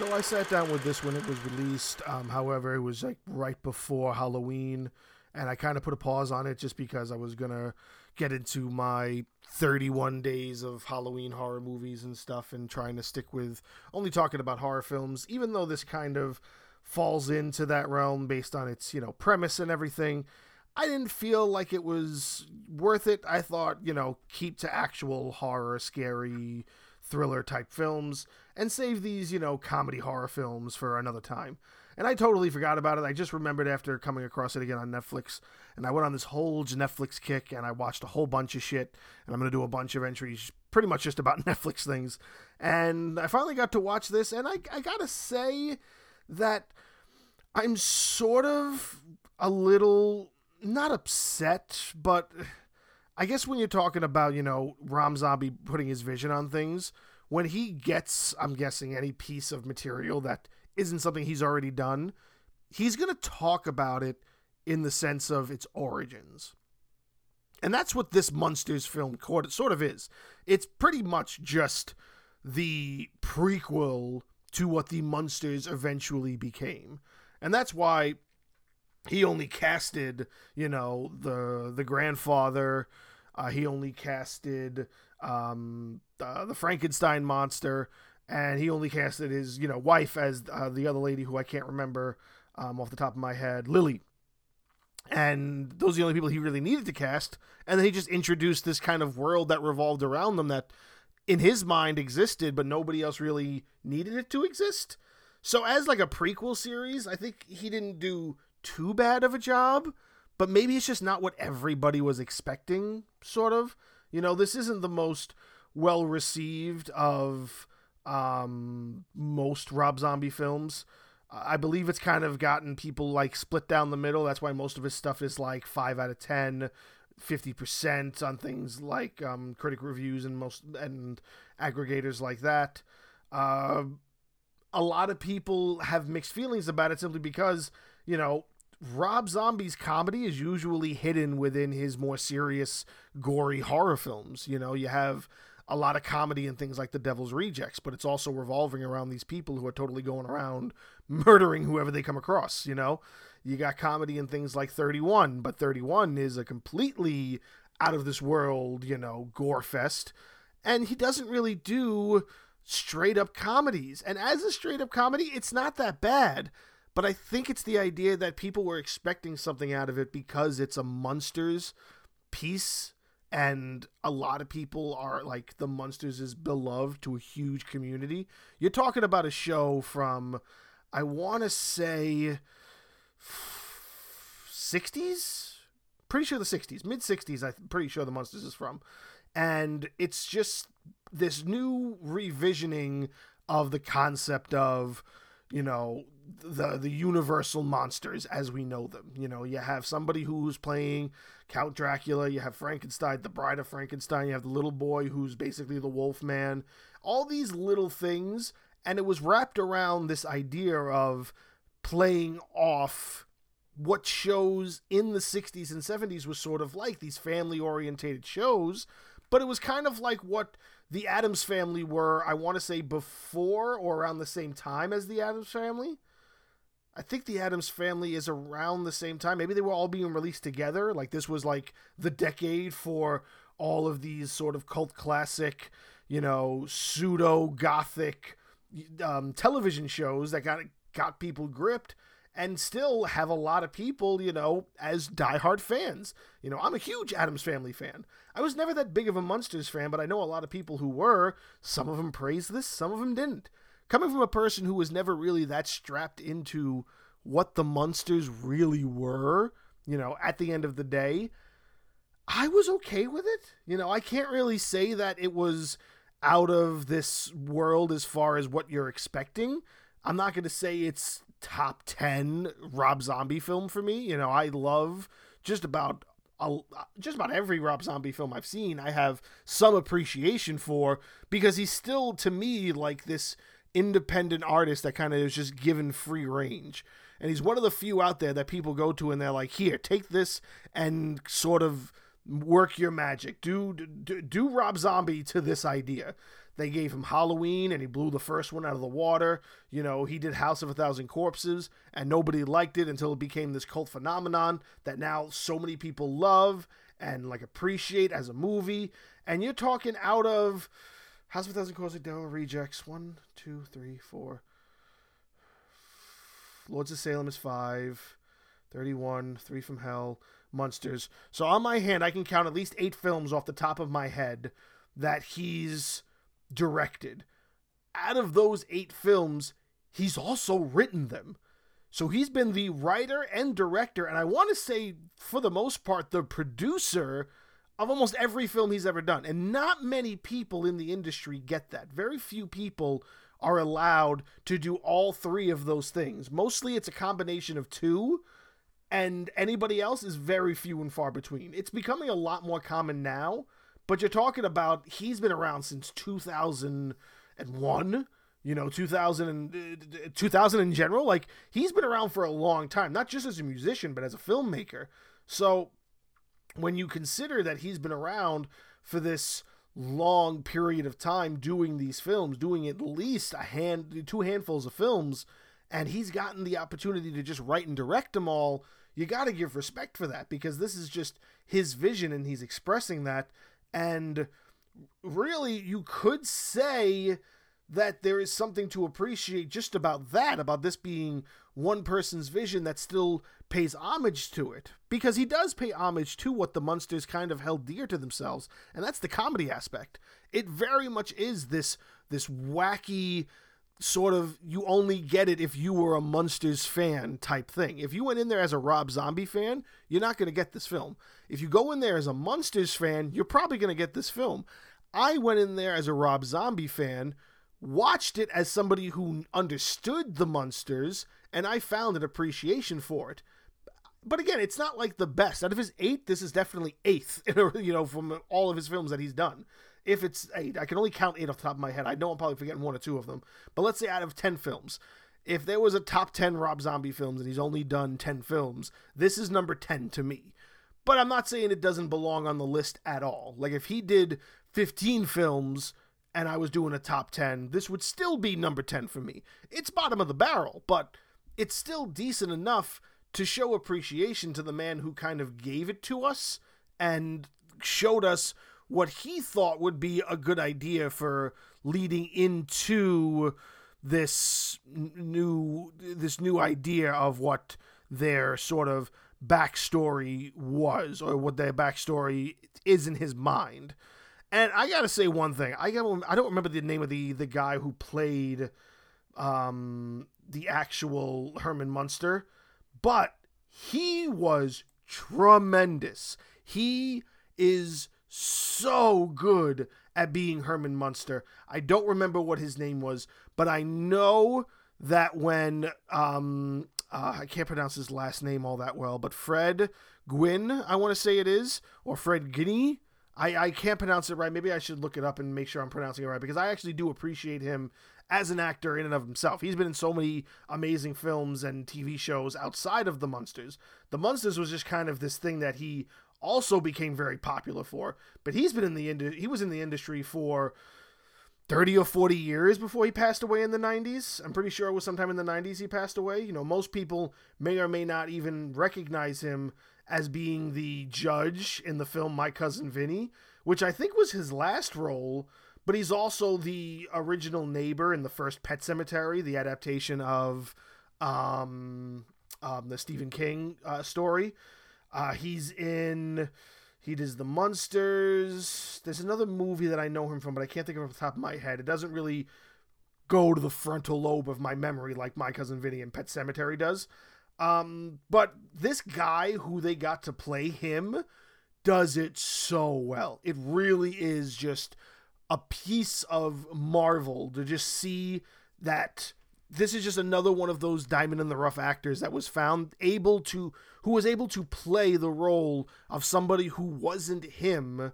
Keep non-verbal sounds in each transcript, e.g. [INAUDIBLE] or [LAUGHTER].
So I sat down with this when it was released. Um, however, it was like right before Halloween, and I kind of put a pause on it just because I was gonna get into my 31 days of Halloween horror movies and stuff, and trying to stick with only talking about horror films. Even though this kind of falls into that realm based on its you know premise and everything. I didn't feel like it was worth it. I thought, you know, keep to actual horror, scary, thriller type films and save these, you know, comedy horror films for another time. And I totally forgot about it. I just remembered after coming across it again on Netflix. And I went on this whole Netflix kick and I watched a whole bunch of shit. And I'm going to do a bunch of entries pretty much just about [LAUGHS] Netflix things. And I finally got to watch this. And I, I got to say that I'm sort of a little, not upset, but I guess when you're talking about, you know, Rob Zombie putting his vision on things, when he gets, I'm guessing, any piece of material that isn't something he's already done, he's going to talk about it in the sense of its origins. And that's what this Munsters film sort of is. It's pretty much just the prequel to what the Munsters eventually became. And that's why he only casted, you know, the the grandfather uh, he only casted um, uh, the Frankenstein monster, and he only casted his you know wife as uh, the other lady who I can't remember um, off the top of my head, Lily. And those are the only people he really needed to cast. And then he just introduced this kind of world that revolved around them that, in his mind, existed, but nobody else really needed it to exist. So, as like a prequel series, I think he didn't do too bad of a job but maybe it's just not what everybody was expecting, sort of. You know, this isn't the most well received of um, most Rob Zombie films. I believe it's kind of gotten people like split down the middle. That's why most of his stuff is like 5 out of 10, 50% on things like um, critic reviews and most and aggregators like that. Uh, a lot of people have mixed feelings about it simply because, you know, Rob Zombie's comedy is usually hidden within his more serious, gory horror films. You know, you have a lot of comedy and things like The Devil's Rejects, but it's also revolving around these people who are totally going around [LAUGHS] murdering whoever they come across, you know? You got comedy and things like 31, but 31 is a completely out of this world, you know, gore fest. And he doesn't really do straight up comedies. And as a straight up comedy, it's not that bad. But I think it's the idea that people were expecting something out of it because it's a Munsters piece and a lot of people are like the Munsters is beloved to a huge community. You're talking about a show from I want to say 60s? Pretty sure the 60s, mid 60s I'm pretty sure the Munsters is from. And it's just this new revisioning of the concept of you know the the universal monsters as we know them. You know, you have somebody who's playing Count Dracula, you have Frankenstein, the Bride of Frankenstein, you have the little boy who's basically the Wolf Man. All these little things, and it was wrapped around this idea of playing off what shows in the 60s and 70s was sort of like these family orientated shows, but it was kind of like what the Addams family were, I want to say, before or around the same time as the Addams family. I think the Addams family is around the same time. Maybe they were all being released together. Like this was like the decade for all of these sort of cult classic, you know, pseudo gothic um, television shows that got got people gripped and still have a lot of people, you know, as diehard fans. You know, I'm a huge Addams Family fan. I was never that big of a Munsters fan, but I know a lot of people who were. Some of them praised this, some of them didn't. Coming from a person who was never really that strapped into what the Munsters really were, you know, at the end of the day, I was okay with it. You know, I can't really say that it was out of this world as far as what you're expecting. I'm not going to say it's top 10 Rob Zombie film for me. You know, I love just about just about every Rob Zombie film I've seen, I have some appreciation for because he's still to me like this independent artist that kind of is just given free range. And he's one of the few out there that people go to and they're like, "Here, take this and sort of work your magic. Do do, do Rob Zombie to this idea." They gave him Halloween and he blew the first one out of the water. You know, he did House of a Thousand Corpses and nobody liked it until it became this cult phenomenon that now so many people love and like appreciate as a movie. And you're talking out of House of a Thousand Corpses, Devil Rejects, one, two, three, four. Lords of Salem is five. 31, Three from Hell, Munsters. So on my hand, I can count at least eight films off the top of my head that he's directed. Out of those eight films, he's also written them. So he's been the writer and director, and I want to say, for the most part, the producer of almost every film he's ever done. And not many people in the industry get that. Very few people are allowed to do all three of those things. Mostly it's a combination of two, and anybody else is very few and far between. It's becoming a lot more common now, but you're talking about he's been around since 2001 you know 2000 and, uh, 2000 in general like he's been around for a long time not just as a musician but as a filmmaker so when you consider that he's been around for this long period of time doing these films doing at least a hand two handfuls of films and he's gotten the opportunity to just write and direct them all you got to give respect for that because this is just his vision and he's expressing that. And really you could say that there is something to appreciate just about that about this being one person's vision that still pays homage to it because he does pay homage to what the Munsters kind of held dear to themselves and that's the comedy aspect it very much is this this wacky sort of you only get it if you were a Munsters fan type thing. If you went in there as a Rob Zombie fan, you're not going to get this film. If you go in there as a Munsters fan, you're probably going to get this film. I went in there as a Rob Zombie fan, watched it as somebody who understood the Munsters, and I found an appreciation for it. But again, it's not like the best. Out of his eight, this is definitely eighth, [LAUGHS] you know, from all of his films that he's done if it's eight, I can only count eight off the top of my head. I know I'm probably forgetting one or two of them, but let's say out of 10 films, if there was a top 10 Rob Zombie films and he's only done 10 films, this is number 10 to me. But I'm not saying it doesn't belong on the list at all. Like if he did 15 films and I was doing a top 10, this would still be number 10 for me. It's bottom of the barrel, but it's still decent enough to show appreciation to the man who kind of gave it to us and showed us what he thought would be a good idea for leading into this new this new idea of what their sort of backstory was or what their backstory is in his mind. And I gotta say one thing. I got I don't remember the name of the the guy who played um the actual Herman Munster, but he was tremendous. He is so good at being Herman Munster. I don't remember what his name was, but I know that when um uh, I can't pronounce his last name all that well, but Fred Gwynne, I want to say it is, or Fred Guinea. I, I can't pronounce it right. Maybe I should look it up and make sure I'm pronouncing it right because I actually do appreciate him as an actor in and of himself. He's been in so many amazing films and TV shows outside of the Munsters. The Munsters was just kind of this thing that he also became very popular for. But he's been in the ind- he was in the industry for 30 or 40 years before he passed away in the 90s. I'm pretty sure it was sometime in the 90s he passed away. You know, most people may or may not even recognize him as being the judge in the film My Cousin Vinny, which I think was his last role, but he's also the original neighbor in the first Pet Sematary, the adaptation of um, um, the Stephen King uh, story. Uh, he's in. He does the Munsters. There's another movie that I know him from, but I can't think of it off the top of my head. It doesn't really go to the frontal lobe of my memory like my cousin Vinny in Pet Sematary does. Um, but this guy who they got to play him does it so well. It really is just a piece of marvel to just see that this is just another one of those diamond in the rough actors that was found able to who was able to play the role of somebody who wasn't him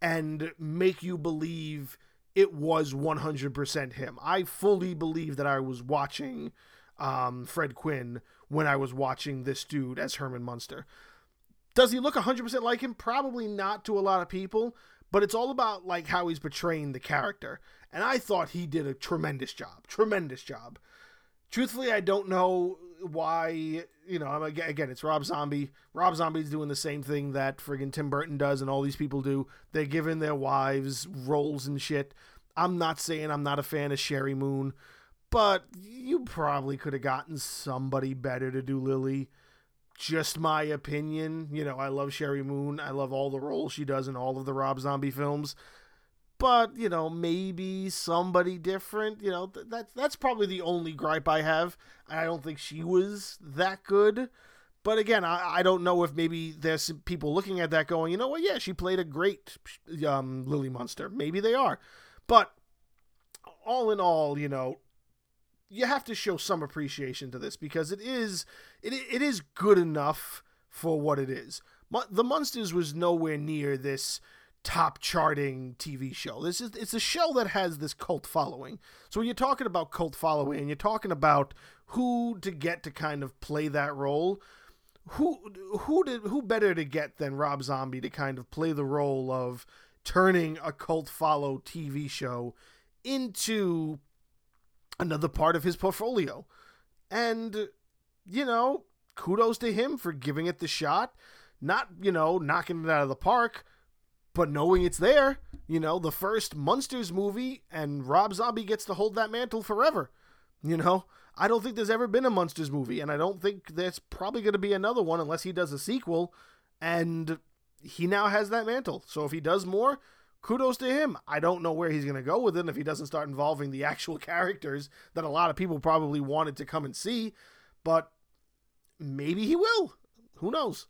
and make you believe it was 100% him. I fully believe that I was watching um, Fred Quinn when I was watching this dude as Herman Munster. Does he look 100% like him? Probably not to a lot of people, but it's all about like how he's portraying the character. And I thought he did a tremendous job. Tremendous job. Truthfully, I don't know why, you know, again, it's Rob Zombie. Rob Zombie's doing the same thing that friggin' Tim Burton does and all these people do. They're giving their wives roles and shit. I'm not saying I'm not a fan of Sheri Moon, but you probably could have gotten somebody better to do Lily just my opinion. You know, I love Sheri Moon. I love all the roles she does in all of the Rob Zombie films. But, you know, maybe somebody different. You know, th- that's that's probably the only gripe I have. I don't think she was that good. But again, I, I don't know if maybe there's people looking at that going, you know what, yeah, she played a great um, Lily Munster. Maybe they are. But all in all, you know, you have to show some appreciation to this because it is it, it is good enough for what it is. The Munsters was nowhere near this top charting TV show. This is it's a show that has this cult following. So when you're talking about cult following and you're talking about who to get to kind of play that role, who who did who better to get than Rob Zombie to kind of play the role of turning a cult follow TV show into another part of his portfolio. And, you know, kudos to him for giving it the shot. Not, you know, knocking it out of the park, but knowing it's there. You know, the first Munsters movie, and Rob Zombie gets to hold that mantle forever. You know, I don't think there's ever been a Munsters movie, and I don't think there's probably going to be another one unless he does a sequel. And he now has that mantle. So if he does more, kudos to him. I don't know where he's going to go with it if he doesn't start involving the actual [LAUGHS] characters that a lot of people probably wanted to come and see, but maybe he will. Who knows?